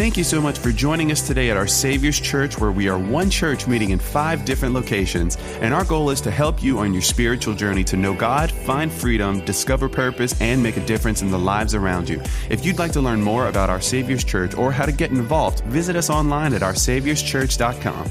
Thank you so much for joining us today at our Savior's Church, where we are one church meeting in five different locations. And our goal is to help you on your spiritual journey to know God, find freedom, discover purpose, and make a difference in the lives around you. If you'd like to learn more about our Savior's Church or how to get involved, visit us online at oursaviorschurch.com.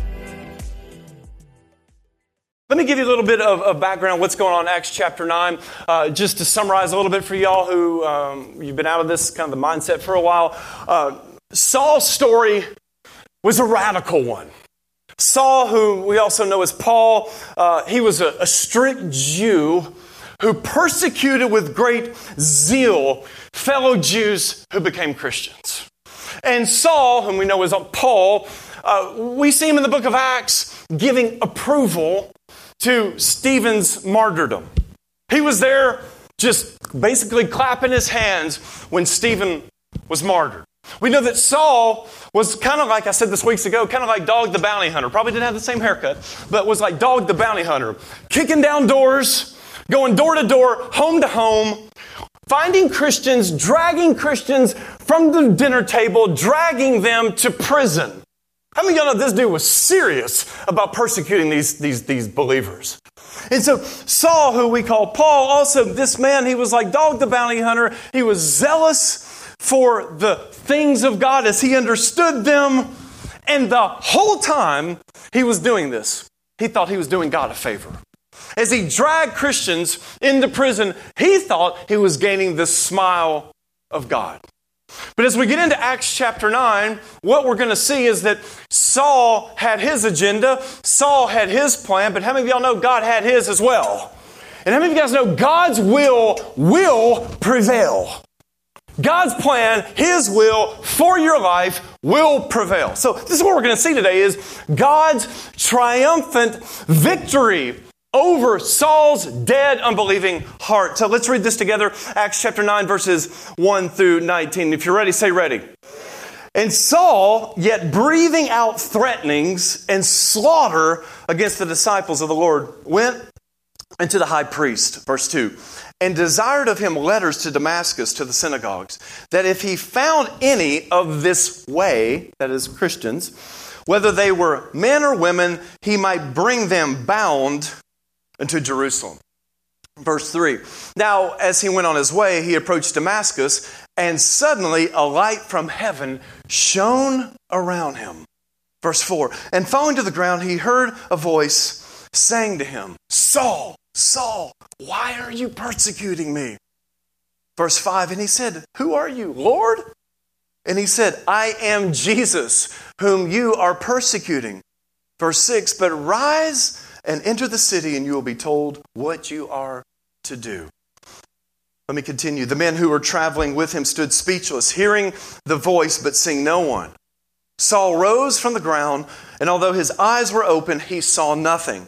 Let me give you a little bit of, of background what's going on Acts chapter 9. Uh, just to summarize a little bit for y'all who um, you've been out of this kind of the mindset for a while. Uh, Saul's story was a radical one. Saul, who we also know as Paul, uh, he was a, a strict Jew who persecuted with great zeal fellow Jews who became Christians. And Saul, whom we know as Paul, uh, we see him in the book of Acts giving approval to Stephen's martyrdom. He was there just basically clapping his hands when Stephen was martyred. We know that Saul was kind of like I said this weeks ago, kind of like Dog the bounty hunter. Probably didn't have the same haircut, but was like Dog the bounty hunter, kicking down doors, going door to door, home to home, finding Christians, dragging Christians from the dinner table, dragging them to prison. How many of y'all know this dude was serious about persecuting these, these, these believers? And so Saul, who we call Paul, also this man, he was like Dog the bounty hunter. He was zealous for the things of God as he understood them. And the whole time he was doing this, he thought he was doing God a favor. As he dragged Christians into prison, he thought he was gaining the smile of God. But as we get into Acts chapter 9, what we're going to see is that Saul had his agenda, Saul had his plan, but how many of y'all know God had his as well? And how many of you guys know God's will will prevail? God's plan, His will for your life will prevail. So this is what we're going to see today is God's triumphant victory over Saul's dead, unbelieving heart. So let's read this together. Acts chapter 9, verses 1 through 19. If you're ready, say ready. And Saul, yet breathing out threatenings and slaughter against the disciples of the Lord, went into the high priest, verse 2, and desired of him letters to Damascus to the synagogues, that if he found any of this way, that is, Christians, whether they were men or women, he might bring them bound into Jerusalem. Verse 3 Now, as he went on his way, he approached Damascus, and suddenly a light from heaven shone around him. Verse 4 And falling to the ground, he heard a voice saying to him, Saul, Saul, why are you persecuting me? Verse 5 And he said, Who are you, Lord? And he said, I am Jesus, whom you are persecuting. Verse 6 But rise and enter the city, and you will be told what you are to do. Let me continue. The men who were traveling with him stood speechless, hearing the voice, but seeing no one. Saul rose from the ground, and although his eyes were open, he saw nothing.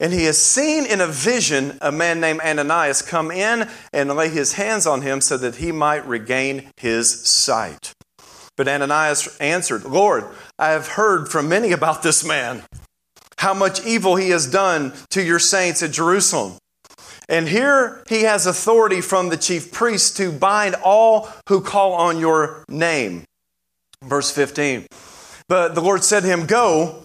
And he has seen in a vision a man named Ananias come in and lay his hands on him so that he might regain his sight. But Ananias answered, Lord, I have heard from many about this man how much evil he has done to your saints at Jerusalem. And here he has authority from the chief priests to bind all who call on your name. Verse 15. But the Lord said to him, Go,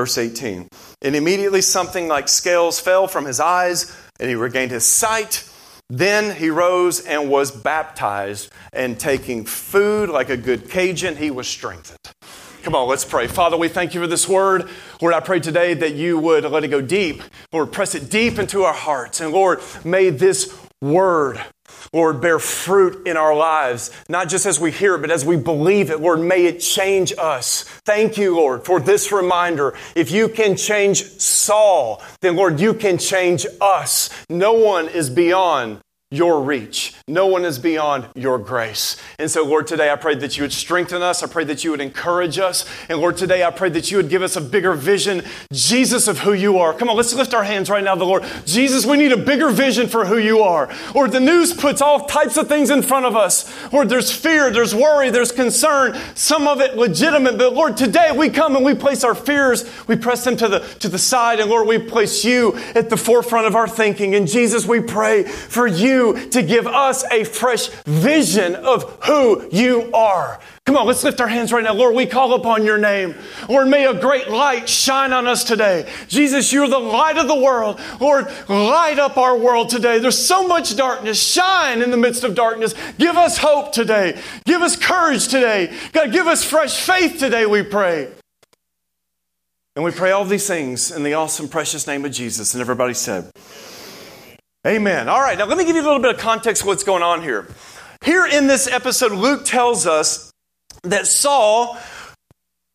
Verse 18. And immediately something like scales fell from his eyes, and he regained his sight. Then he rose and was baptized, and taking food like a good Cajun, he was strengthened. Come on, let's pray. Father, we thank you for this word. Lord, I pray today that you would let it go deep. Lord, press it deep into our hearts. And Lord, may this word, Lord, bear fruit in our lives, not just as we hear it, but as we believe it. Lord, may it change us. Thank you, Lord, for this reminder. If you can change Saul, then Lord, you can change us. No one is beyond your reach. No one is beyond your grace. And so, Lord, today I pray that you would strengthen us. I pray that you would encourage us. And Lord, today I pray that you would give us a bigger vision, Jesus, of who you are. Come on, let's lift our hands right now the Lord. Jesus, we need a bigger vision for who you are. Lord, the news puts all types of things in front of us. Lord, there's fear, there's worry, there's concern, some of it legitimate. But Lord, today we come and we place our fears, we press them to the, to the side. And Lord, we place you at the forefront of our thinking. And Jesus, we pray for you to give us a fresh vision of who you are. Come on, let's lift our hands right now. Lord, we call upon your name. Lord, may a great light shine on us today. Jesus, you're the light of the world. Lord, light up our world today. There's so much darkness. Shine in the midst of darkness. Give us hope today. Give us courage today. God, give us fresh faith today, we pray. And we pray all these things in the awesome, precious name of Jesus. And everybody said, Amen. All right, now let me give you a little bit of context of what's going on here. Here in this episode, Luke tells us that Saul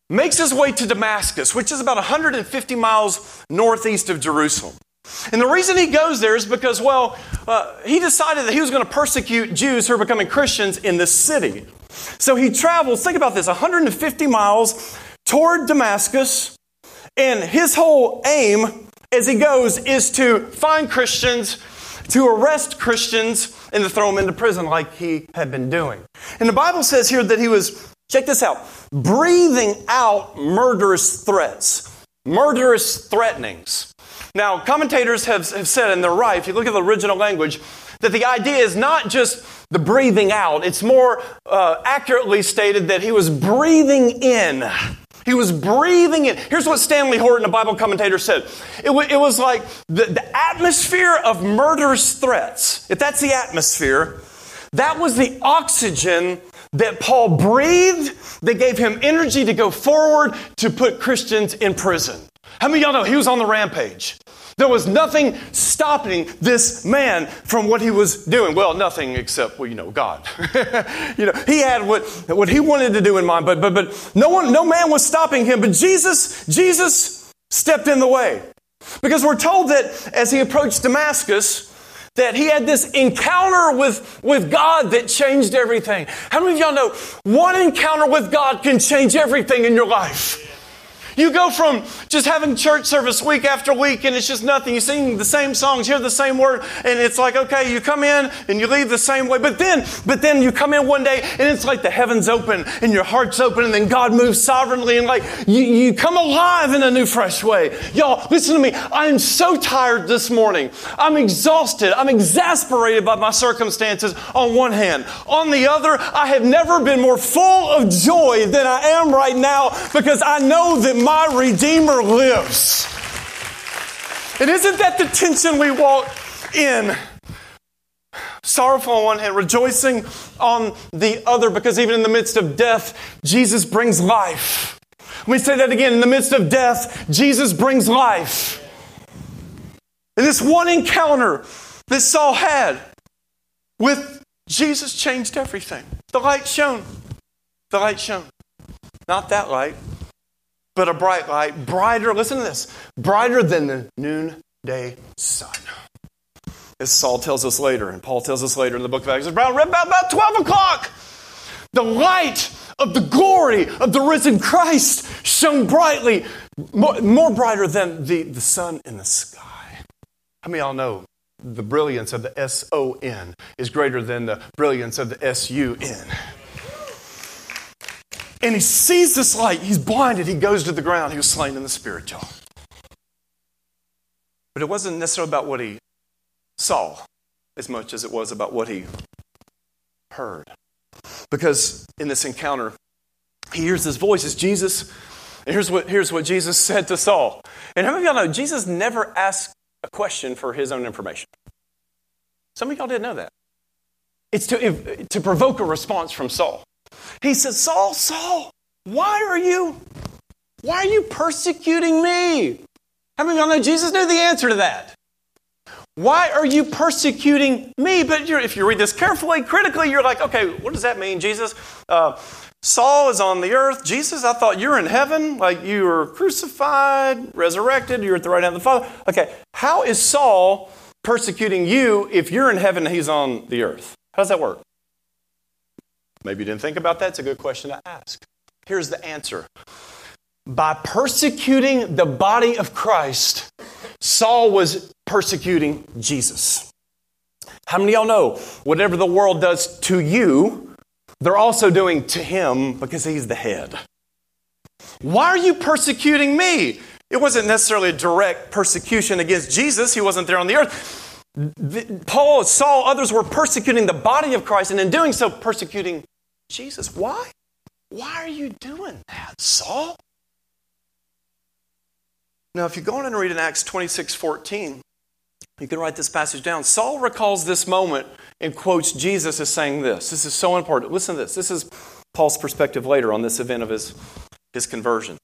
makes his way to Damascus, which is about 150 miles northeast of Jerusalem. And the reason he goes there is because, well, uh, he decided that he was going to persecute Jews who are becoming Christians in this city. So he travels, think about this, 150 miles toward Damascus, and his whole aim as he goes is to find Christians to arrest Christians and to throw them into prison like he had been doing. And the Bible says here that he was, check this out, breathing out murderous threats, murderous threatenings. Now, commentators have, have said, and they're right, if you look at the original language, that the idea is not just the breathing out, it's more uh, accurately stated that he was breathing in he was breathing in. Here's what Stanley Horton, a Bible commentator, said it, w- it was like the, the atmosphere of murderous threats. If that's the atmosphere, that was the oxygen that Paul breathed that gave him energy to go forward to put Christians in prison. How many of y'all know he was on the rampage? There was nothing stopping this man from what he was doing. Well, nothing except, well, you know, God. you know, he had what, what he wanted to do in mind, but, but, but no one, no man was stopping him. But Jesus, Jesus stepped in the way. Because we're told that as he approached Damascus, that he had this encounter with, with God that changed everything. How many of y'all know one encounter with God can change everything in your life? You go from just having church service week after week and it's just nothing. You sing the same songs, hear the same word, and it's like, okay, you come in and you leave the same way. But then, but then you come in one day and it's like the heavens open and your heart's open and then God moves sovereignly and like you, you come alive in a new fresh way. Y'all, listen to me. I am so tired this morning. I'm exhausted. I'm exasperated by my circumstances on one hand. On the other, I have never been more full of joy than I am right now because I know that my Redeemer lives. And isn't that the tension we walk in? Sorrowful on one hand, rejoicing on the other, because even in the midst of death, Jesus brings life. Let me say that again. In the midst of death, Jesus brings life. And this one encounter that Saul had with Jesus changed everything. The light shone. The light shone. Not that light, but a bright light, brighter, listen to this, brighter than the noonday sun. As Saul tells us later, and Paul tells us later in the book of Acts, about, about, about 12 o'clock, the light of the glory of the risen Christ shone brightly, more, more brighter than the, the sun in the sky. How many of y'all know the brilliance of the S O N is greater than the brilliance of the S U N? And he sees this light. He's blinded. He goes to the ground. He was slain in the spirit, y'all. But it wasn't necessarily about what he saw as much as it was about what he heard. Because in this encounter, he hears this voice. It's Jesus. And here's what, here's what Jesus said to Saul. And how many of y'all know Jesus never asked a question for his own information? Some of y'all didn't know that. It's to, to provoke a response from Saul. He says, Saul, Saul, Why are you why are you persecuting me? How many of y'all know Jesus knew the answer to that? Why are you persecuting me? But if you read this carefully, critically, you're like, okay, what does that mean, Jesus? Uh, Saul is on the earth. Jesus, I thought you were in heaven, like you were crucified, resurrected, you're at the right hand of the Father. Okay, how is Saul persecuting you if you're in heaven and he's on the earth? How does that work? Maybe you didn't think about that. It's a good question to ask. Here's the answer by persecuting the body of Christ, Saul was persecuting Jesus. How many of y'all know whatever the world does to you, they're also doing to him because he's the head? Why are you persecuting me? It wasn't necessarily a direct persecution against Jesus, he wasn't there on the earth. Paul, Saul, others were persecuting the body of Christ, and in doing so, persecuting Jesus. Why? Why are you doing that, Saul? Now, if you go on and read in Acts 26 14, you can write this passage down. Saul recalls this moment and quotes Jesus as saying this. This is so important. Listen to this. This is Paul's perspective later on this event of his, his conversion.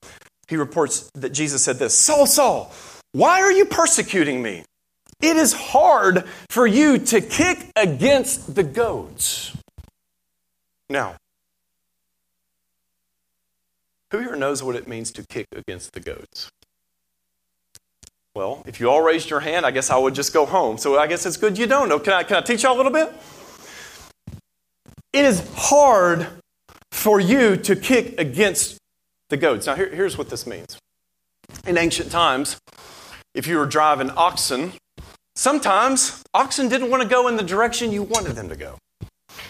He reports that Jesus said this Saul, Saul, why are you persecuting me? It is hard for you to kick against the goads. Now, who here knows what it means to kick against the goads? Well, if you all raised your hand, I guess I would just go home. So I guess it's good you don't know. Can I, can I teach you all a little bit? It is hard for you to kick against the goads. Now, here, here's what this means. In ancient times, if you were driving oxen, sometimes oxen didn't want to go in the direction you wanted them to go.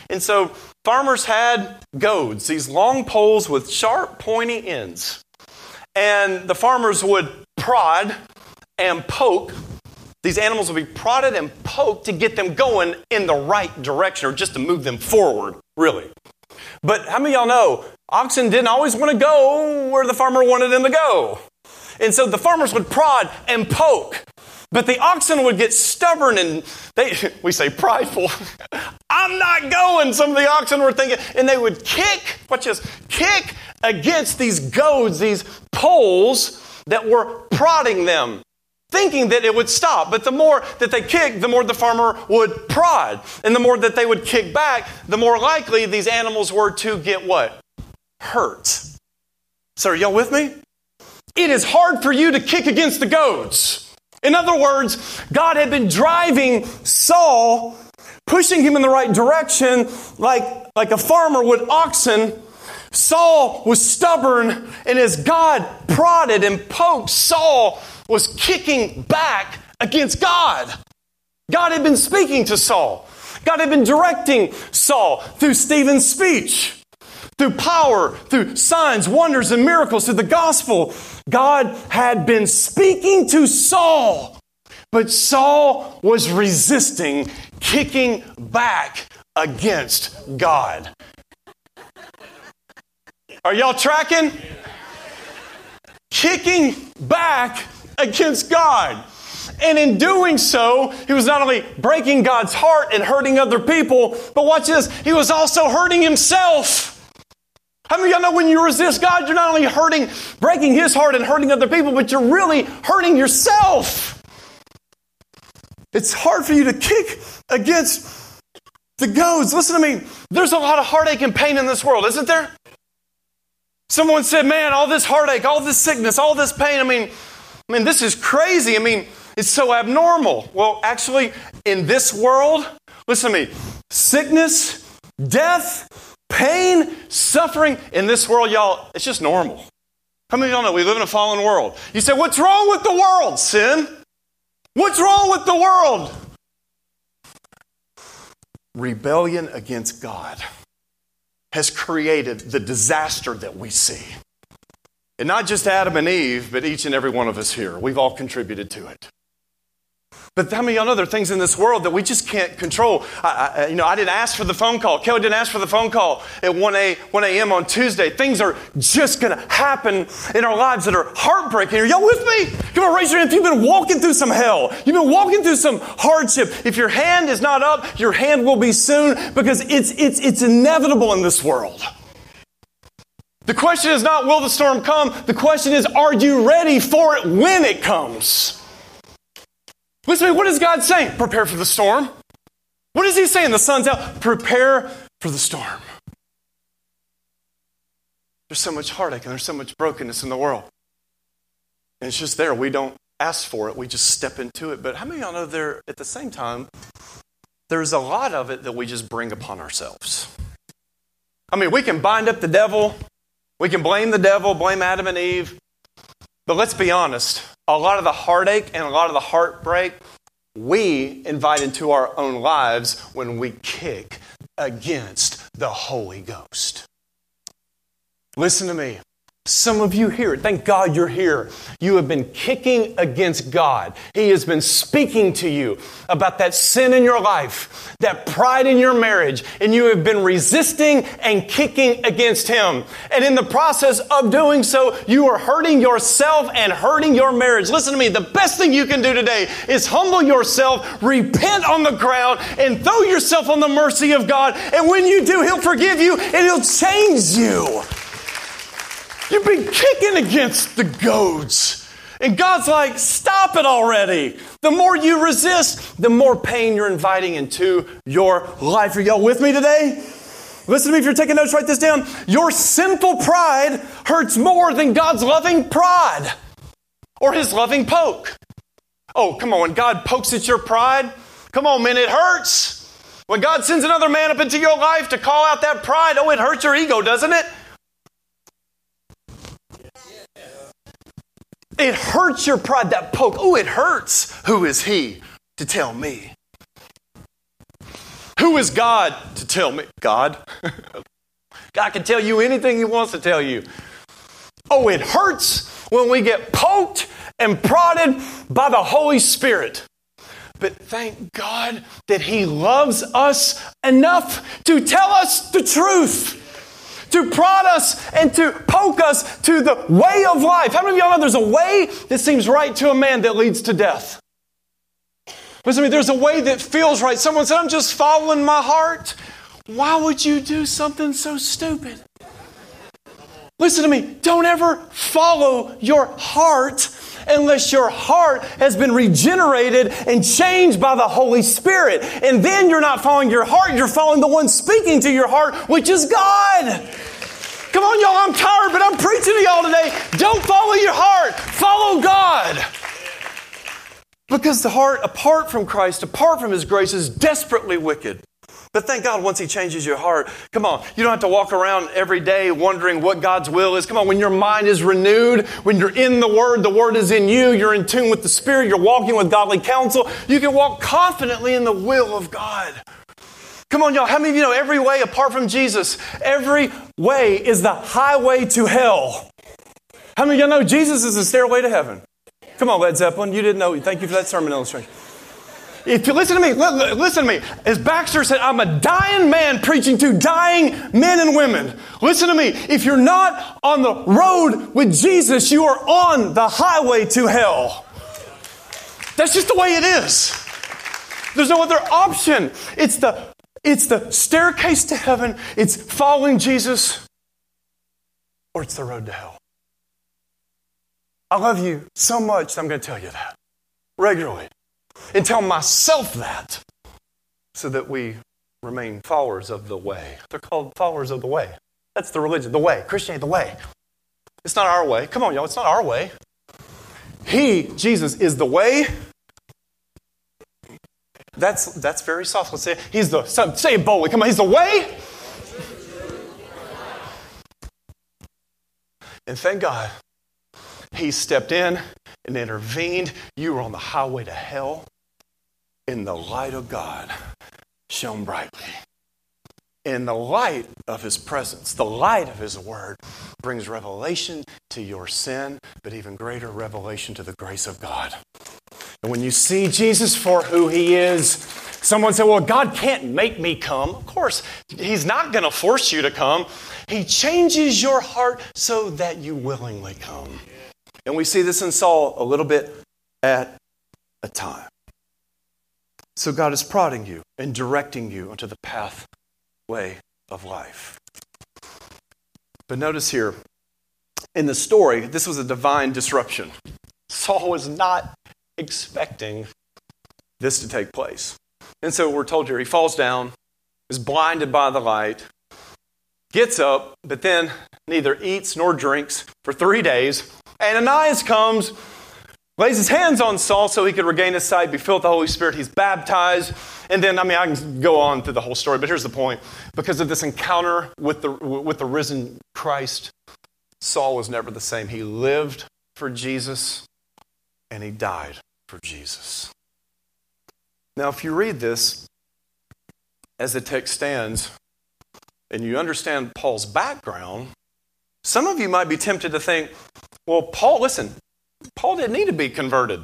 And so farmers had goads, these long poles with sharp, pointy ends. And the farmers would prod and poke. These animals would be prodded and poked to get them going in the right direction or just to move them forward, really. But how many of y'all know oxen didn't always want to go where the farmer wanted them to go? And so the farmers would prod and poke. But the oxen would get stubborn and they, we say prideful. I'm not going, some of the oxen were thinking, and they would kick, watch this, kick against these goads, these poles that were prodding them thinking that it would stop. But the more that they kicked, the more the farmer would prod. And the more that they would kick back, the more likely these animals were to get what? Hurt. So, are y'all with me? It is hard for you to kick against the goads. In other words, God had been driving Saul, pushing him in the right direction, like, like a farmer would oxen. Saul was stubborn, and as God prodded and poked Saul, was kicking back against God. God had been speaking to Saul. God had been directing Saul through Stephen's speech, through power, through signs, wonders, and miracles, through the gospel. God had been speaking to Saul, but Saul was resisting, kicking back against God. Are y'all tracking? Kicking back against God. And in doing so, he was not only breaking God's heart and hurting other people, but watch this, he was also hurting himself. How many of y'all know when you resist God, you're not only hurting, breaking his heart and hurting other people, but you're really hurting yourself? It's hard for you to kick against the goads. Listen to me. There's a lot of heartache and pain in this world, isn't there? Someone said, Man, all this heartache, all this sickness, all this pain. I mean, I mean, this is crazy. I mean, it's so abnormal. Well, actually, in this world, listen to me sickness, death, pain, suffering, in this world, y'all, it's just normal. How many of y'all know we live in a fallen world? You say, What's wrong with the world, sin? What's wrong with the world? Rebellion against God has created the disaster that we see. And not just Adam and Eve, but each and every one of us here. We've all contributed to it. But how many of y'all know there are things in this world that we just can't control? I, I, you know, I didn't ask for the phone call. Kelly didn't ask for the phone call at 1 a, 1 a.m. on Tuesday. Things are just going to happen in our lives that are heartbreaking. Are y'all with me? Come on, raise your hand if you've been walking through some hell. You've been walking through some hardship. If your hand is not up, your hand will be soon because it's, it's, it's inevitable in this world. The question is not, will the storm come? The question is, are you ready for it when it comes? Listen to me, what is God saying? Prepare for the storm. What is He saying? The sun's out. Prepare for the storm. There's so much heartache and there's so much brokenness in the world. And it's just there. We don't ask for it, we just step into it. But how many of y'all know there, at the same time, there's a lot of it that we just bring upon ourselves? I mean, we can bind up the devil, we can blame the devil, blame Adam and Eve. But let's be honest a lot of the heartache and a lot of the heartbreak we invite into our own lives when we kick against the Holy Ghost. Listen to me. Some of you here, thank God you're here. You have been kicking against God. He has been speaking to you about that sin in your life, that pride in your marriage, and you have been resisting and kicking against Him. And in the process of doing so, you are hurting yourself and hurting your marriage. Listen to me, the best thing you can do today is humble yourself, repent on the ground, and throw yourself on the mercy of God. And when you do, He'll forgive you and He'll change you. You've been kicking against the goads. And God's like, stop it already. The more you resist, the more pain you're inviting into your life. Are y'all with me today? Listen to me if you're taking notes, write this down. Your sinful pride hurts more than God's loving prod or his loving poke. Oh, come on. When God pokes at your pride, come on, man, it hurts. When God sends another man up into your life to call out that pride, oh, it hurts your ego, doesn't it? It hurts your pride, that poke. Oh, it hurts. Who is he to tell me? Who is God to tell me? God. God can tell you anything he wants to tell you. Oh, it hurts when we get poked and prodded by the Holy Spirit. But thank God that He loves us enough to tell us the truth to prod us and to poke us to the way of life. How many of y'all know there's a way that seems right to a man that leads to death? Listen to me, there's a way that feels right. Someone said, I'm just following my heart. Why would you do something so stupid? Listen to me, don't ever follow your heart unless your heart has been regenerated and changed by the Holy Spirit. And then you're not following your heart, you're following the one speaking to your heart, which is God. Come on, y'all, I'm tired, but I'm preaching to y'all today. Don't follow your heart, follow God. Because the heart, apart from Christ, apart from His grace, is desperately wicked. But thank God once He changes your heart, come on, you don't have to walk around every day wondering what God's will is. Come on, when your mind is renewed, when you're in the Word, the Word is in you, you're in tune with the Spirit, you're walking with godly counsel, you can walk confidently in the will of God. Come on, y'all, how many of you know every way apart from Jesus, every way is the highway to hell? How many of y'all know Jesus is the stairway to heaven? Come on, Led Zeppelin, you didn't know. Thank you for that sermon illustration. If you listen to me, listen to me. As Baxter said, I'm a dying man preaching to dying men and women. Listen to me. If you're not on the road with Jesus, you are on the highway to hell. That's just the way it is. There's no other option. It's the it's the staircase to heaven, it's following Jesus, or it's the road to hell. I love you so much I'm going to tell you that regularly and tell myself that so that we remain followers of the way. They're called followers of the way. That's the religion, the way. Christianity, the way. It's not our way. Come on, y'all, it's not our way. He, Jesus, is the way. That's, that's very soft. Let's say He's the, say it boldly. Come on, He's the way. And thank God, He stepped in and intervened. You were on the highway to hell in the light of God shone brightly. In the light of his presence, the light of his word brings revelation to your sin, but even greater revelation to the grace of God. And when you see Jesus for who he is, someone said, Well, God can't make me come. Of course, he's not going to force you to come. He changes your heart so that you willingly come. And we see this in Saul a little bit at a time. So God is prodding you and directing you onto the pathway of life. But notice here, in the story, this was a divine disruption. Saul was not expecting this to take place. And so we're told here he falls down, is blinded by the light, gets up, but then neither eats nor drinks for three days. And ananias comes, lays his hands on Saul so he could regain his sight, be filled with the Holy Spirit. He's baptized. And then, I mean, I can go on through the whole story, but here's the point. Because of this encounter with the, with the risen Christ, Saul was never the same. He lived for Jesus and he died for Jesus. Now, if you read this as the text stands and you understand Paul's background, some of you might be tempted to think, well, Paul, listen, Paul didn't need to be converted.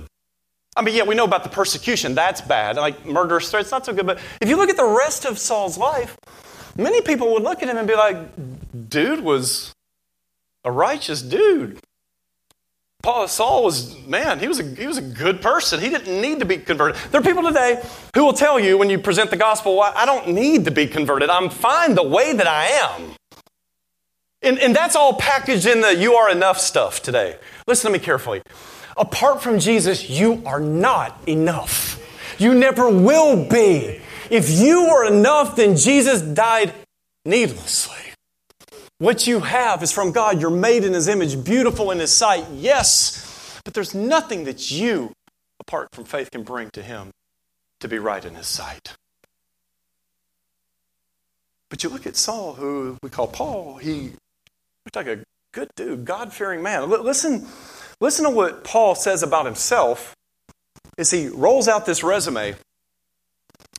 I mean, yeah, we know about the persecution. That's bad. Like murderous threats, not so good. But if you look at the rest of Saul's life, many people would look at him and be like, dude was a righteous dude. Paul, Saul was, man, he was, a, he was a good person. He didn't need to be converted. There are people today who will tell you when you present the gospel, I don't need to be converted. I'm fine the way that I am. And, and that's all packaged in the you are enough stuff today. Listen to me carefully. Apart from Jesus, you are not enough. You never will be. If you are enough, then Jesus died needlessly. What you have is from God. You're made in His image, beautiful in His sight, yes, but there's nothing that you, apart from faith, can bring to Him to be right in His sight. But you look at Saul, who we call Paul, he looked like a good dude, God fearing man. Listen, listen to what Paul says about himself as he rolls out this resume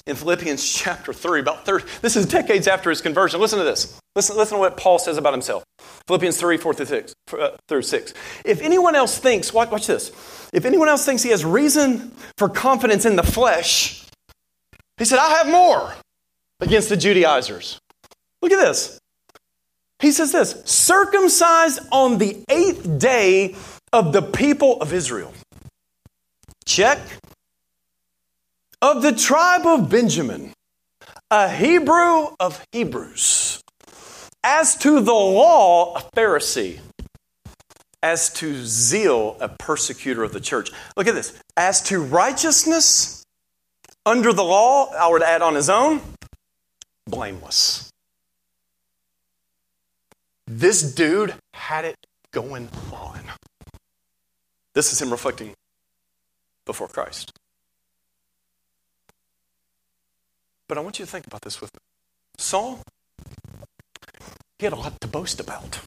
in Philippians chapter 3, about 30, this is decades after his conversion. Listen to this. Listen, listen to what Paul says about himself. Philippians 3, 4 through 6. Uh, through 6. If anyone else thinks, watch, watch this. If anyone else thinks he has reason for confidence in the flesh, he said, I have more against the Judaizers. Look at this. He says this circumcised on the eighth day of the people of Israel. Check of the tribe of Benjamin, a Hebrew of Hebrews, as to the law, a Pharisee, as to zeal, a persecutor of the church. Look at this. As to righteousness under the law, I would add on his own, blameless. This dude had it going on. This is him reflecting before Christ. But I want you to think about this with me. Saul, he had a lot to boast about.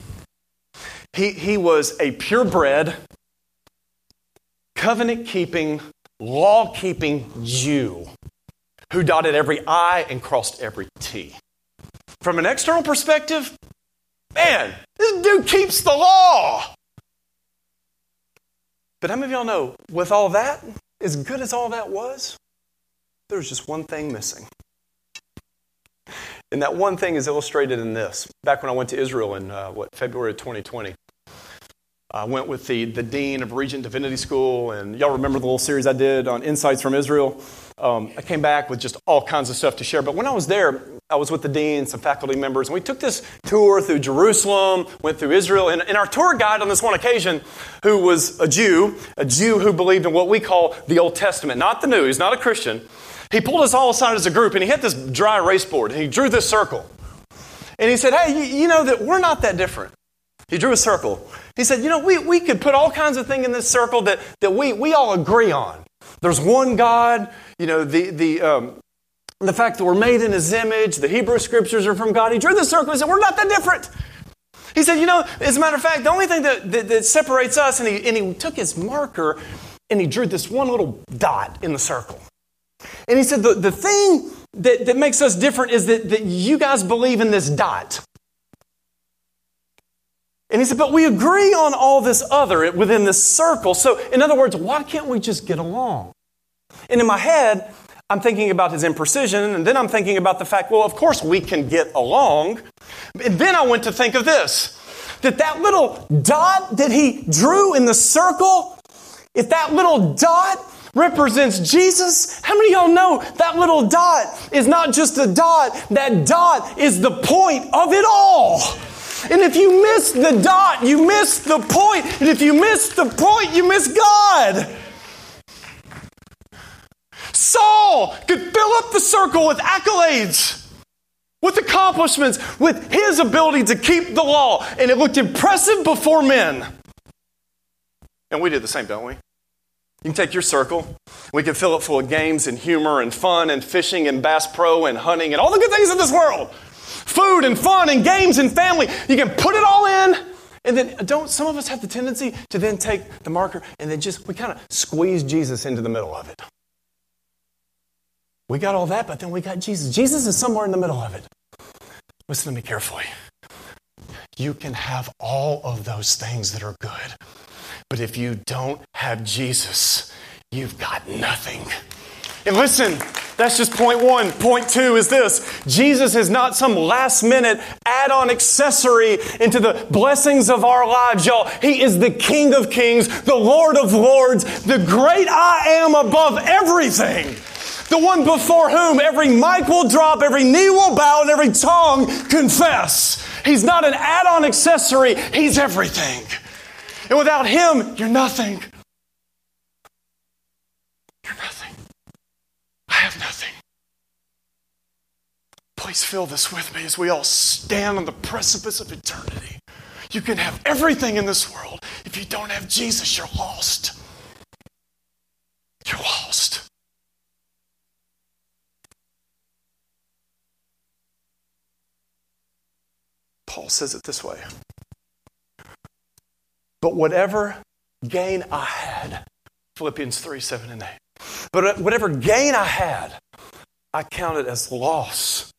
He, he was a purebred, covenant keeping, law keeping Jew who dotted every I and crossed every T. From an external perspective, man, this dude keeps the law. But how many of y'all know, with all that, as good as all that was, there was just one thing missing. And that one thing is illustrated in this. Back when I went to Israel in, uh, what, February of 2020, I went with the, the dean of Regent Divinity School, and y'all remember the little series I did on Insights from Israel? Um, I came back with just all kinds of stuff to share. But when I was there, I was with the dean, some faculty members, and we took this tour through Jerusalem, went through Israel, and, and our tour guide on this one occasion, who was a Jew, a Jew who believed in what we call the Old Testament, not the New, he's not a Christian, he pulled us all aside as a group and he hit this dry erase board and he drew this circle. And he said, Hey, you, you know that we're not that different. He drew a circle. He said, You know, we, we could put all kinds of things in this circle that, that we, we all agree on. There's one God, you know, the, the, um, the fact that we're made in his image, the Hebrew scriptures are from God. He drew the circle and said, We're not that different. He said, You know, as a matter of fact, the only thing that, that, that separates us, and he, and he took his marker and he drew this one little dot in the circle. And he said, the, the thing that, that makes us different is that, that you guys believe in this dot. And he said, but we agree on all this other within this circle. So, in other words, why can't we just get along? And in my head, I'm thinking about his imprecision, and then I'm thinking about the fact, well, of course we can get along. And then I went to think of this that that little dot that he drew in the circle, if that little dot represents Jesus. How many of y'all know that little dot is not just a dot? That dot is the point of it all. And if you miss the dot, you miss the point. And if you miss the point, you miss God. Saul could fill up the circle with accolades, with accomplishments, with his ability to keep the law, and it looked impressive before men. And we did the same, don't we? You can take your circle. We can fill it full of games and humor and fun and fishing and Bass Pro and hunting and all the good things in this world. Food and fun and games and family. You can put it all in. And then don't some of us have the tendency to then take the marker and then just we kind of squeeze Jesus into the middle of it. We got all that, but then we got Jesus. Jesus is somewhere in the middle of it. Listen to me carefully. You can have all of those things that are good. But if you don't have Jesus, you've got nothing. And listen, that's just point one. Point two is this Jesus is not some last minute add on accessory into the blessings of our lives, y'all. He is the King of Kings, the Lord of Lords, the great I am above everything. The one before whom every mic will drop, every knee will bow, and every tongue confess. He's not an add on accessory, He's everything. And without Him, you're nothing. You're nothing. I have nothing. Please feel this with me as we all stand on the precipice of eternity. You can have everything in this world. If you don't have Jesus, you're lost. You're lost. Paul says it this way but whatever gain I had, Philippians 3 7 and 8. But whatever gain I had, I counted as loss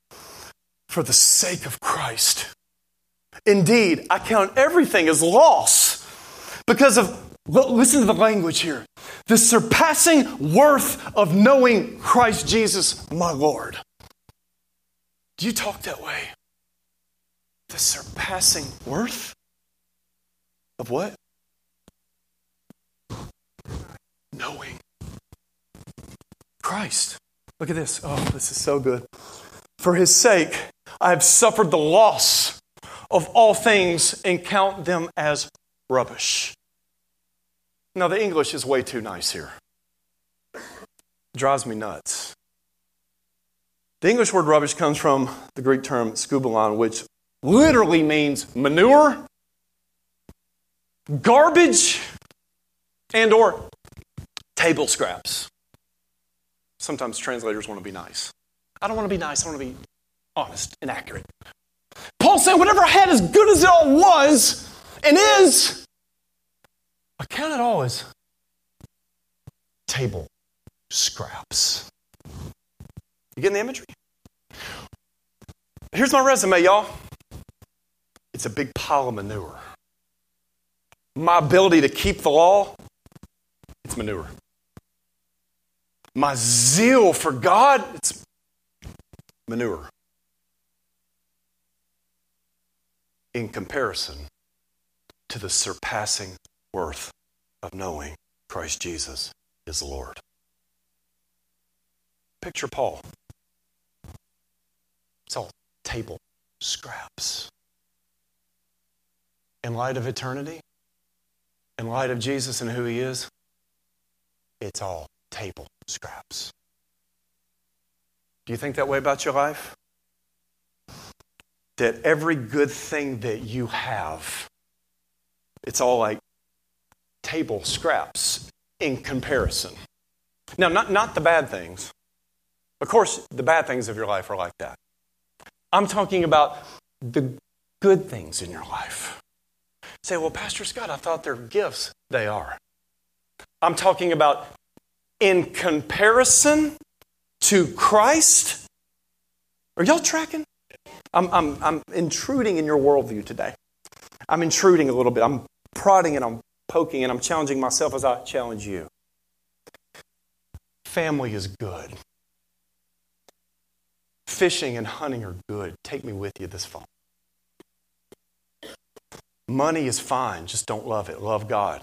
for the sake of Christ. Indeed, I count everything as loss because of, listen to the language here, the surpassing worth of knowing Christ Jesus, my Lord. Do you talk that way? The surpassing worth? Of what? Knowing Christ. Look at this. Oh, this is so good. For his sake, I have suffered the loss of all things and count them as rubbish. Now, the English is way too nice here. It drives me nuts. The English word rubbish comes from the Greek term skubalon, which literally means manure garbage and or table scraps. Sometimes translators want to be nice. I don't want to be nice, I want to be honest and accurate. Paul said, whatever I had, as good as it all was and is, I count it all as table scraps. You getting the imagery? Here's my resume, y'all. It's a big pile of manure my ability to keep the law, it's manure. My zeal for God, it's manure. In comparison to the surpassing worth of knowing Christ Jesus is Lord. Picture Paul. It's all table scraps. In light of eternity, in light of Jesus and who he is, it's all table scraps. Do you think that way about your life? That every good thing that you have, it's all like table scraps in comparison. Now, not, not the bad things. Of course, the bad things of your life are like that. I'm talking about the good things in your life say, well, Pastor Scott, I thought they're gifts. They are. I'm talking about in comparison to Christ. Are y'all tracking? I'm, I'm, I'm intruding in your worldview today. I'm intruding a little bit. I'm prodding and I'm poking and I'm challenging myself as I challenge you. Family is good. Fishing and hunting are good. Take me with you this fall. Money is fine, just don't love it. Love God.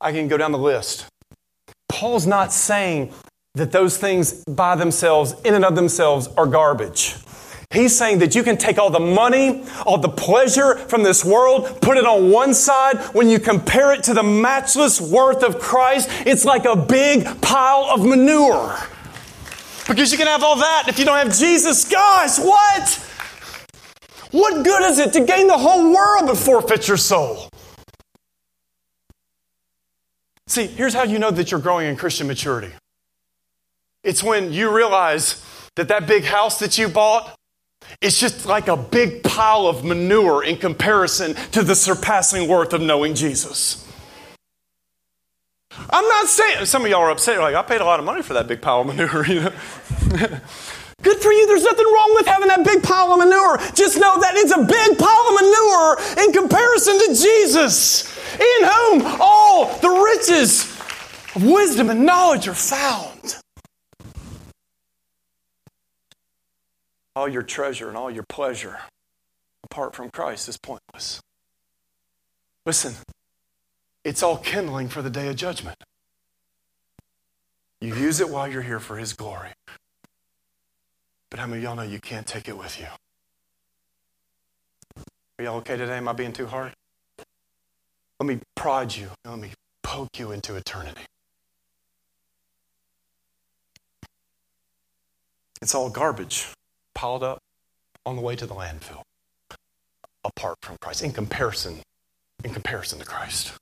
I can go down the list. Paul's not saying that those things by themselves, in and of themselves, are garbage. He's saying that you can take all the money, all the pleasure from this world, put it on one side. When you compare it to the matchless worth of Christ, it's like a big pile of manure. Because you can have all that if you don't have Jesus. Guys, what? What good is it to gain the whole world but forfeit your soul? See, here's how you know that you're growing in Christian maturity it's when you realize that that big house that you bought it's just like a big pile of manure in comparison to the surpassing worth of knowing Jesus. I'm not saying, some of y'all are upset, like, I paid a lot of money for that big pile of manure, you know. Good for you. There's nothing wrong with having that big pile of manure. Just know that it's a big pile of manure in comparison to Jesus, in whom all the riches of wisdom and knowledge are found. all your treasure and all your pleasure apart from Christ is pointless. Listen, it's all kindling for the day of judgment. You use it while you're here for His glory. But how many of y'all know you can't take it with you? Are y'all okay today? Am I being too hard? Let me prod you. Let me poke you into eternity. It's all garbage piled up on the way to the landfill apart from Christ in comparison in comparison to Christ.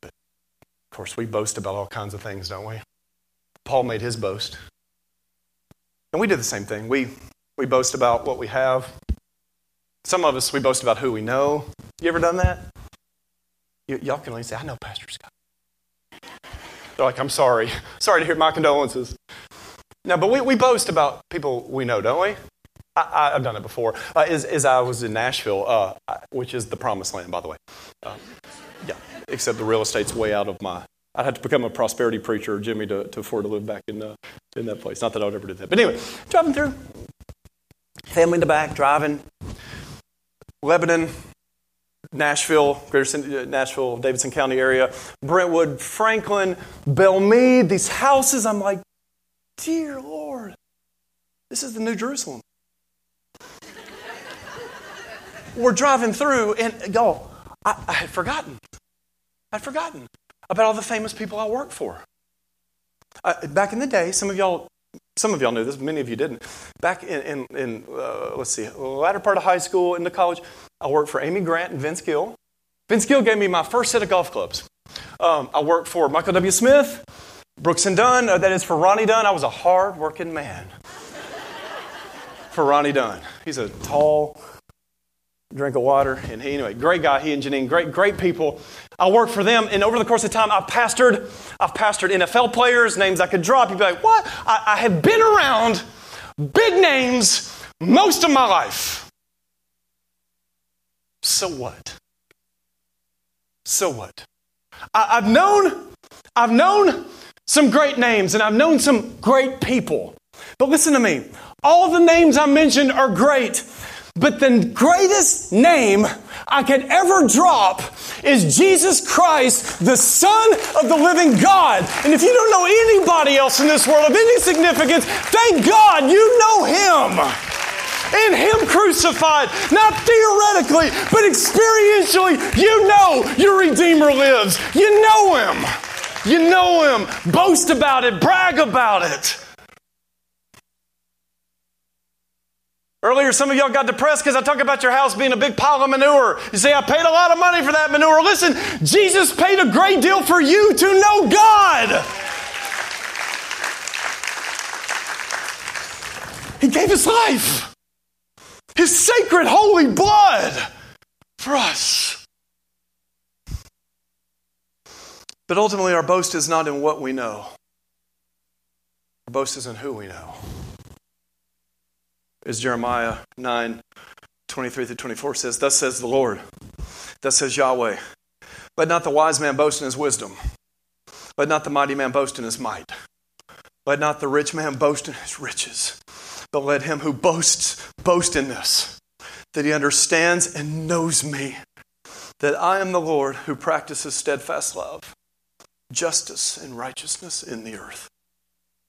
But of course we boast about all kinds of things, don't we? Paul made his boast. And we do the same thing. We we boast about what we have. Some of us we boast about who we know. You ever done that? Y- y'all can only say, I know Pastor Scott. They're like, I'm sorry. Sorry to hear my condolences. No, but we, we boast about people we know, don't we? I, have done it before. Uh, as, I was in Nashville, uh, which is the promised land, by the way. Uh, yeah, except the real estate's way out of my. I'd have to become a prosperity preacher, Jimmy, to, to afford to live back in, uh, in that place. Not that I would ever do that. But anyway, driving through, family in the back, driving. Lebanon, Nashville, greater uh, Nashville, Davidson County area, Brentwood, Franklin, Belle Meade, these houses. I'm like, Dear Lord, this is the New Jerusalem. We're driving through, and y'all, I, I had forgotten. I'd forgotten about all the famous people I worked for. Uh, back in the day, some of y'all, some of y'all knew this, many of you didn't. Back in, in, in uh, let's see, latter part of high school into college, I worked for Amy Grant and Vince Gill. Vince Gill gave me my first set of golf clubs. Um, I worked for Michael W. Smith, Brooks and Dunn, uh, that is for Ronnie Dunn. I was a hard working man for Ronnie Dunn. He's a tall drink of water. And he, anyway, great guy, he and Janine, great, great people. I worked for them, and over the course of time, I've pastored, I've pastored NFL players, names I could drop. You'd be like, what? I, I have been around big names most of my life. So what? So what? I, I've known, I've known some great names, and I've known some great people. But listen to me all the names I mentioned are great, but the greatest name I could ever drop is Jesus Christ, the Son of the living God. And if you don't know anybody else in this world of any significance, thank God you know Him. And Him crucified, not theoretically, but experientially, you know your Redeemer lives. You know Him. You know him. Boast about it. Brag about it. Earlier, some of y'all got depressed because I talked about your house being a big pile of manure. You say, I paid a lot of money for that manure. Listen, Jesus paid a great deal for you to know God. He gave his life, his sacred, holy blood for us. But ultimately, our boast is not in what we know, our boast is in who we know. As Jeremiah 9 23 through 24 says, Thus says the Lord, thus says Yahweh, let not the wise man boast in his wisdom, let not the mighty man boast in his might, let not the rich man boast in his riches, but let him who boasts boast in this, that he understands and knows me, that I am the Lord who practices steadfast love justice and righteousness in the earth.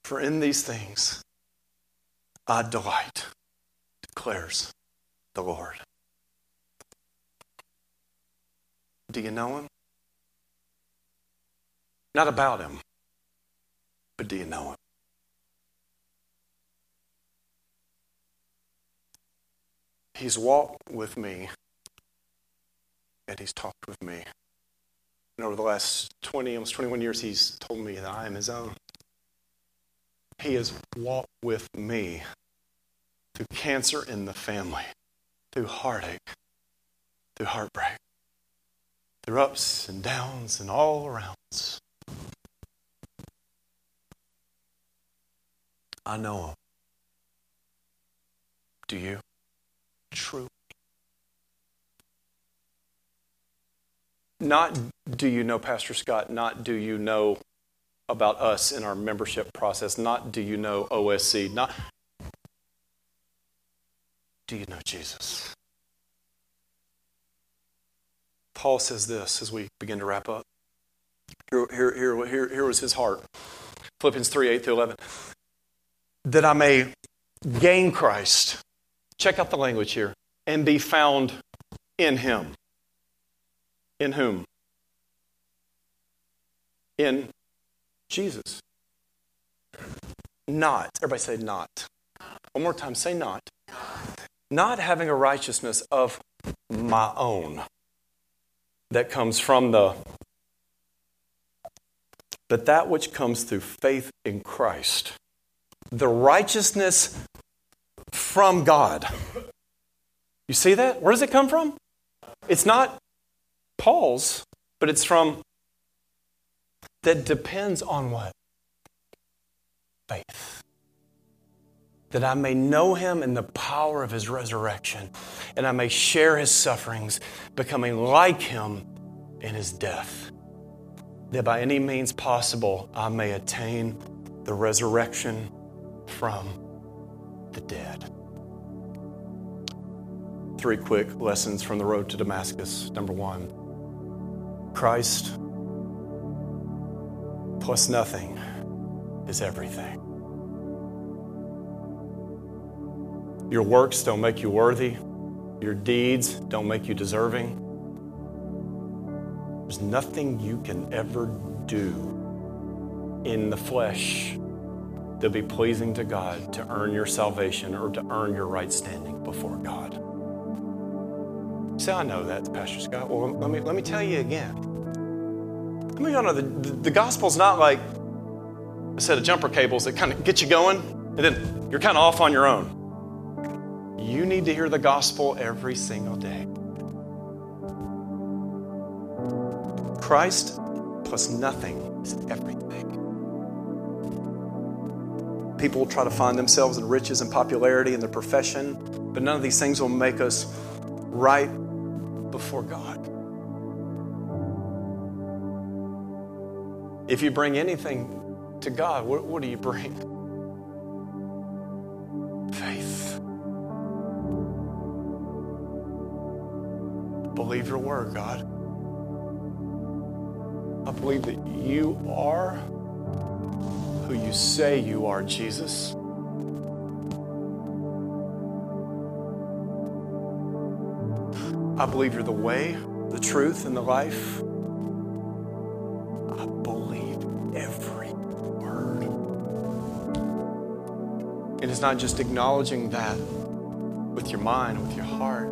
For in these things I delight, declares the Lord. Do you know him? Not about him, but do you know him? He's walked with me and he's talked with me. And over the last 20, almost 21 years, he's told me that I am his own. He has walked with me through cancer in the family, through heartache, through heartbreak, through ups and downs and all arounds. I know him. Do you? True. Not do you know Pastor Scott, not do you know about us in our membership process, not do you know OSC, not do you know Jesus? Paul says this as we begin to wrap up. Here, here, here, here, here was his heart. Philippians 3 8 through 11. That I may gain Christ. Check out the language here. And be found in him. In whom? In Jesus. Not. Everybody say not. One more time, say not. Not having a righteousness of my own that comes from the, but that which comes through faith in Christ. The righteousness from God. You see that? Where does it come from? It's not Paul's, but it's from that depends on what? Faith. That I may know him in the power of his resurrection, and I may share his sufferings, becoming like him in his death. That by any means possible I may attain the resurrection from the dead. Three quick lessons from the road to Damascus. Number one Christ plus nothing is everything. Your works don't make you worthy, your deeds don't make you deserving. There's nothing you can ever do in the flesh that'll be pleasing to God to earn your salvation or to earn your right standing before God. Say, I know that, Pastor Scott. Well, let me, let me tell you again. Let me know the, the, the gospel's not like a set of jumper cables that kind of get you going, and then you're kind of off on your own. You need to hear the gospel every single day. Christ plus nothing is everything. People will try to find themselves in riches and popularity in their profession, but none of these things will make us right before God. If you bring anything to God, what, what do you bring? Your word, God. I believe that you are who you say you are, Jesus. I believe you're the way, the truth, and the life. I believe every word. And It is not just acknowledging that with your mind, with your heart,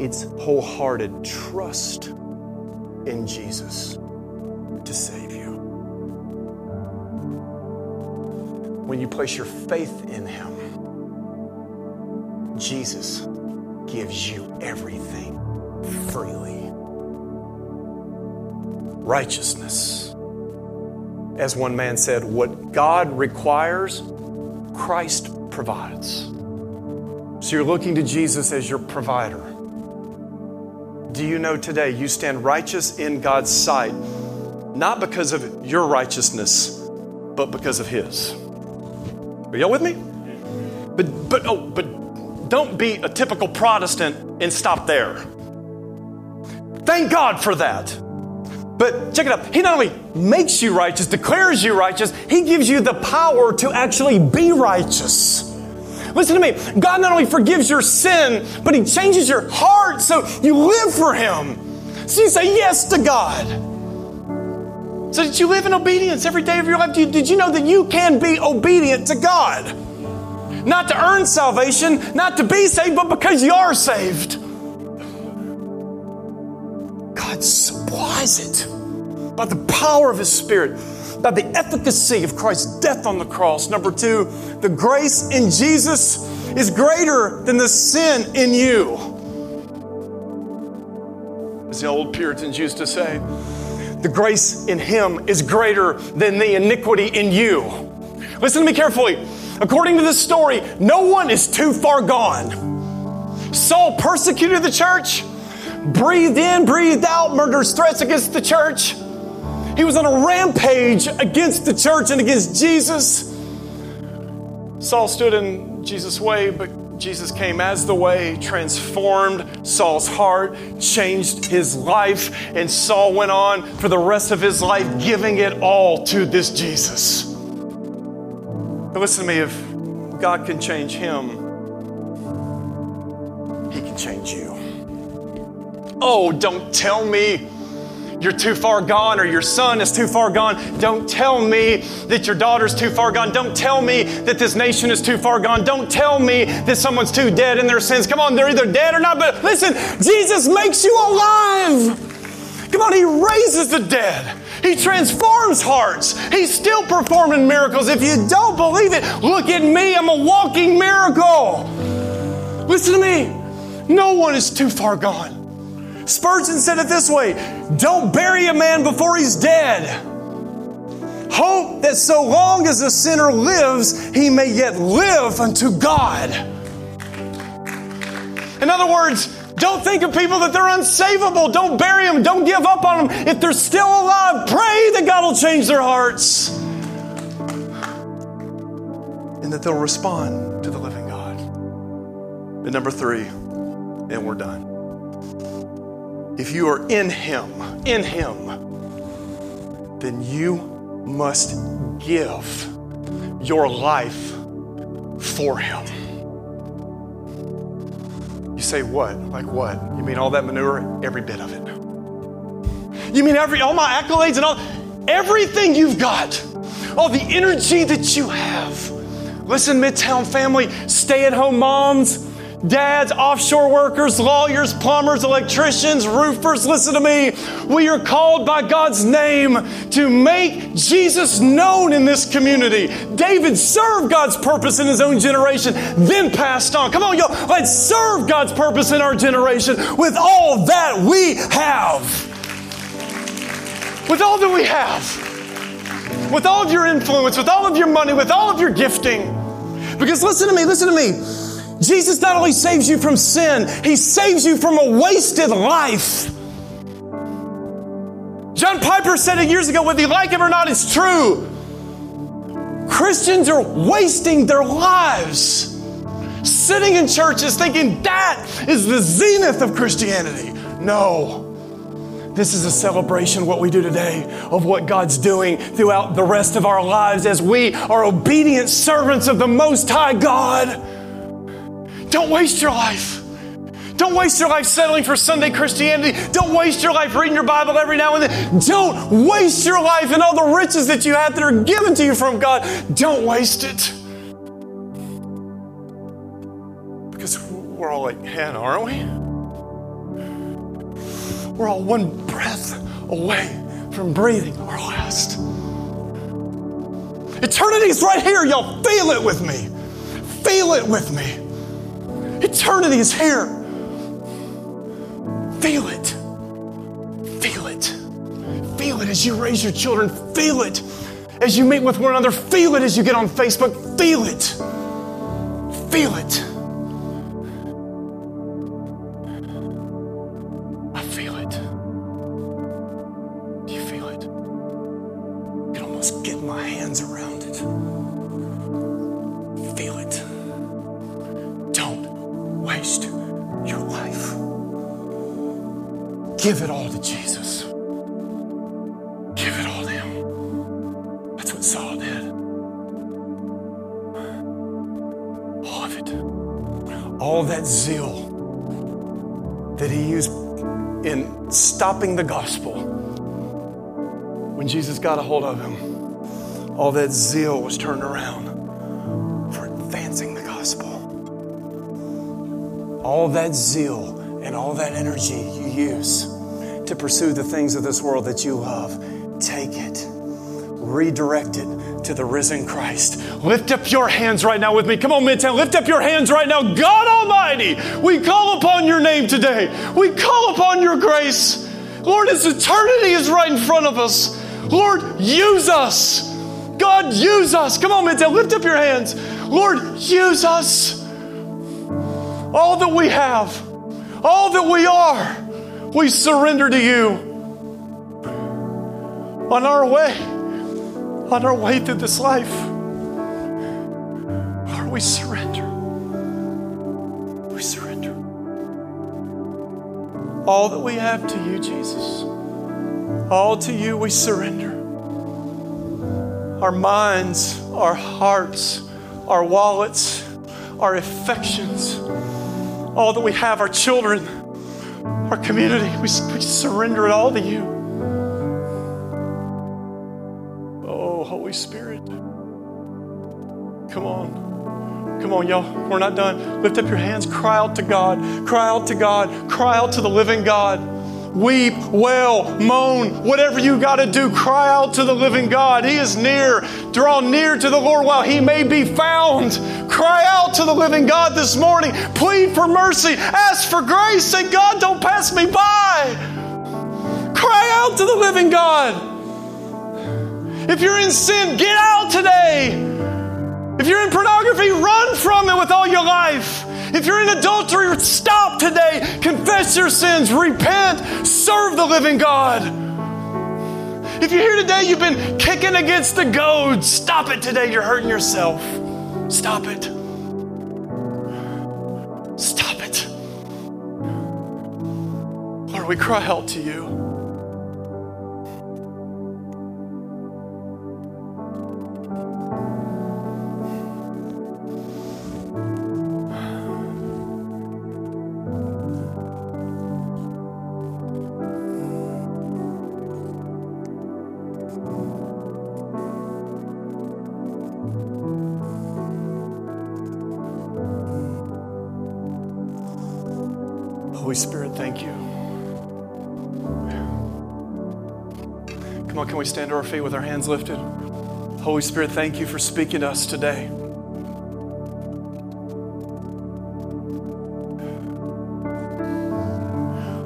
it's wholehearted trust in Jesus to save you. When you place your faith in Him, Jesus gives you everything freely. Righteousness. As one man said, what God requires, Christ provides. So you're looking to Jesus as your provider. Do you know today you stand righteous in God's sight, not because of your righteousness, but because of His? Are y'all with me? But but oh, but don't be a typical Protestant and stop there. Thank God for that. But check it out. He not only makes you righteous, declares you righteous, he gives you the power to actually be righteous. Listen to me. God not only forgives your sin, but He changes your heart so you live for Him. So you say yes to God. So did you live in obedience every day of your life? Did you know that you can be obedient to God? Not to earn salvation, not to be saved, but because you are saved. God supplies it by the power of His Spirit, by the efficacy of Christ's death on the cross. Number two, the grace in Jesus is greater than the sin in you. As the old Puritans used to say, the grace in Him is greater than the iniquity in you. Listen to me carefully. According to this story, no one is too far gone. Saul persecuted the church, breathed in, breathed out, murderous threats against the church. He was on a rampage against the church and against Jesus. Saul stood in Jesus' way, but Jesus came as the way, transformed Saul's heart, changed his life, and Saul went on for the rest of his life giving it all to this Jesus. But listen to me if God can change him, he can change you. Oh, don't tell me you're too far gone or your son is too far gone. Don't tell me that your daughter's too far gone. Don't tell me that this nation is too far gone. Don't tell me that someone's too dead in their sins. Come on, they're either dead or not. But listen, Jesus makes you alive. Come on, He raises the dead. He transforms hearts. He's still performing miracles. If you don't believe it, look at me. I'm a walking miracle. Listen to me. No one is too far gone. Spurgeon said it this way Don't bury a man before he's dead. Hope that so long as the sinner lives, he may yet live unto God. In other words, don't think of people that they're unsavable. Don't bury them. Don't give up on them. If they're still alive, pray that God will change their hearts and that they'll respond to the living God. And number three, and we're done. If you are in Him, in Him, then you must give your life for Him. You say, what? Like what? You mean all that manure? Every bit of it. You mean every all my accolades and all everything you've got, all the energy that you have. Listen, Midtown family, stay-at-home moms, dads, offshore workers, lawyers, plumbers, electricians, roofers, listen to me. We are called by God's name to make Jesus known in this community. David served God's purpose in his own generation, then passed on. Come on, y'all, let's serve God's purpose in our generation with all that we have. With all that we have. With all of your influence, with all of your money, with all of your gifting. Because listen to me, listen to me. Jesus not only saves you from sin, He saves you from a wasted life. John Piper said it years ago, whether you like it or not, it's true. Christians are wasting their lives sitting in churches thinking that is the zenith of Christianity. No. This is a celebration, what we do today, of what God's doing throughout the rest of our lives as we are obedient servants of the Most High God. Don't waste your life. Don't waste your life settling for Sunday Christianity. Don't waste your life reading your Bible every now and then. Don't waste your life and all the riches that you have that are given to you from God. Don't waste it. Because we're all like Hannah, aren't we? We're all one breath away from breathing our last. Eternity's right here, y'all. Feel it with me. Feel it with me. Eternity is here. Feel it. Feel it. Feel it as you raise your children. Feel it as you meet with one another. Feel it as you get on Facebook. Feel it. Feel it. Got a hold of him, all that zeal was turned around for advancing the gospel. All that zeal and all that energy you use to pursue the things of this world that you love, take it, redirect it to the risen Christ. Lift up your hands right now with me. Come on, Midtown, lift up your hands right now. God Almighty, we call upon your name today. We call upon your grace. Lord, as eternity is right in front of us, Lord, use us. God, use us. Come on, Midtown, lift up your hands. Lord, use us. All that we have, all that we are, we surrender to you. On our way, on our way through this life, Lord, we surrender. We surrender. All that we have to you, Jesus. All to you we surrender. Our minds, our hearts, our wallets, our affections, all that we have, our children, our community, we, we surrender it all to you. Oh, Holy Spirit. Come on. Come on, y'all. We're not done. Lift up your hands. Cry out to God. Cry out to God. Cry out to the living God. Weep, wail, moan, whatever you got to do, cry out to the living God. He is near. Draw near to the Lord while he may be found. Cry out to the living God this morning. Plead for mercy. Ask for grace. Say, God, don't pass me by. Cry out to the living God. If you're in sin, get out today. If you're in pornography, run from it with all your life. If you're in adultery. Confess your sins, repent, serve the living God. If you're here today, you've been kicking against the goad, stop it today. You're hurting yourself. Stop it. Stop it. Lord, we cry out to you. Stand to our feet with our hands lifted? Holy Spirit, thank you for speaking to us today.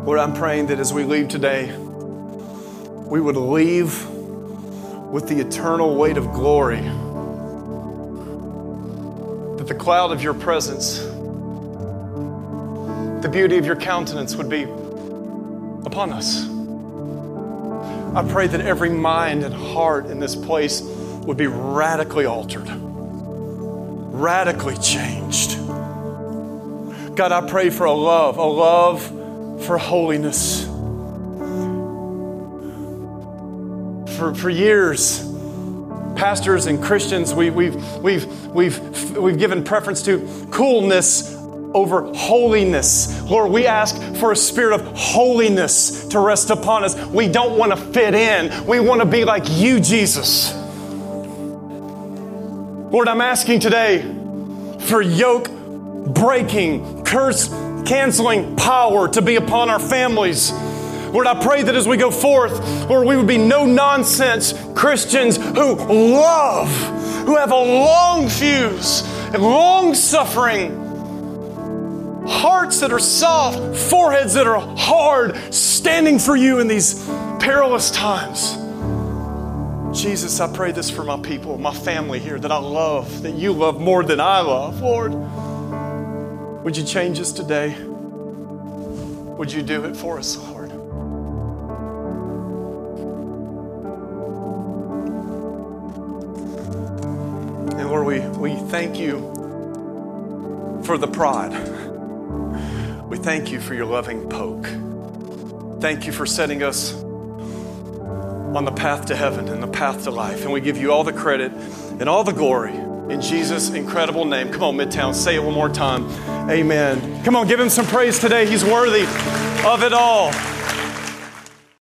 Lord, I'm praying that as we leave today, we would leave with the eternal weight of glory. That the cloud of your presence the beauty of your countenance would be upon us. I pray that every mind and heart in this place would be radically altered, radically changed. God, I pray for a love, a love for holiness. For, for years, pastors and Christians, we, we've, we've, we've, we've given preference to coolness over holiness. Lord, we ask for a spirit of holiness to rest upon us. We don't want to fit in, we want to be like you, Jesus. Lord, I'm asking today for yoke breaking, curse canceling power to be upon our families. Lord, I pray that as we go forth, Lord, we would be no nonsense Christians who love, who have a long fuse and long suffering hearts that are soft, foreheads that are hard, standing for you in these perilous times. Jesus, I pray this for my people, my family here that I love, that you love more than I love. Lord, would you change us today? Would you do it for us, Lord? And Lord, we, we thank you for the pride. We thank you for your loving poke. Thank you for setting us on the path to heaven and the path to life. And we give you all the credit and all the glory In Jesus' incredible name. Come on, Midtown, say it one more time. Amen. Come on, give him some praise today. He's worthy of it all.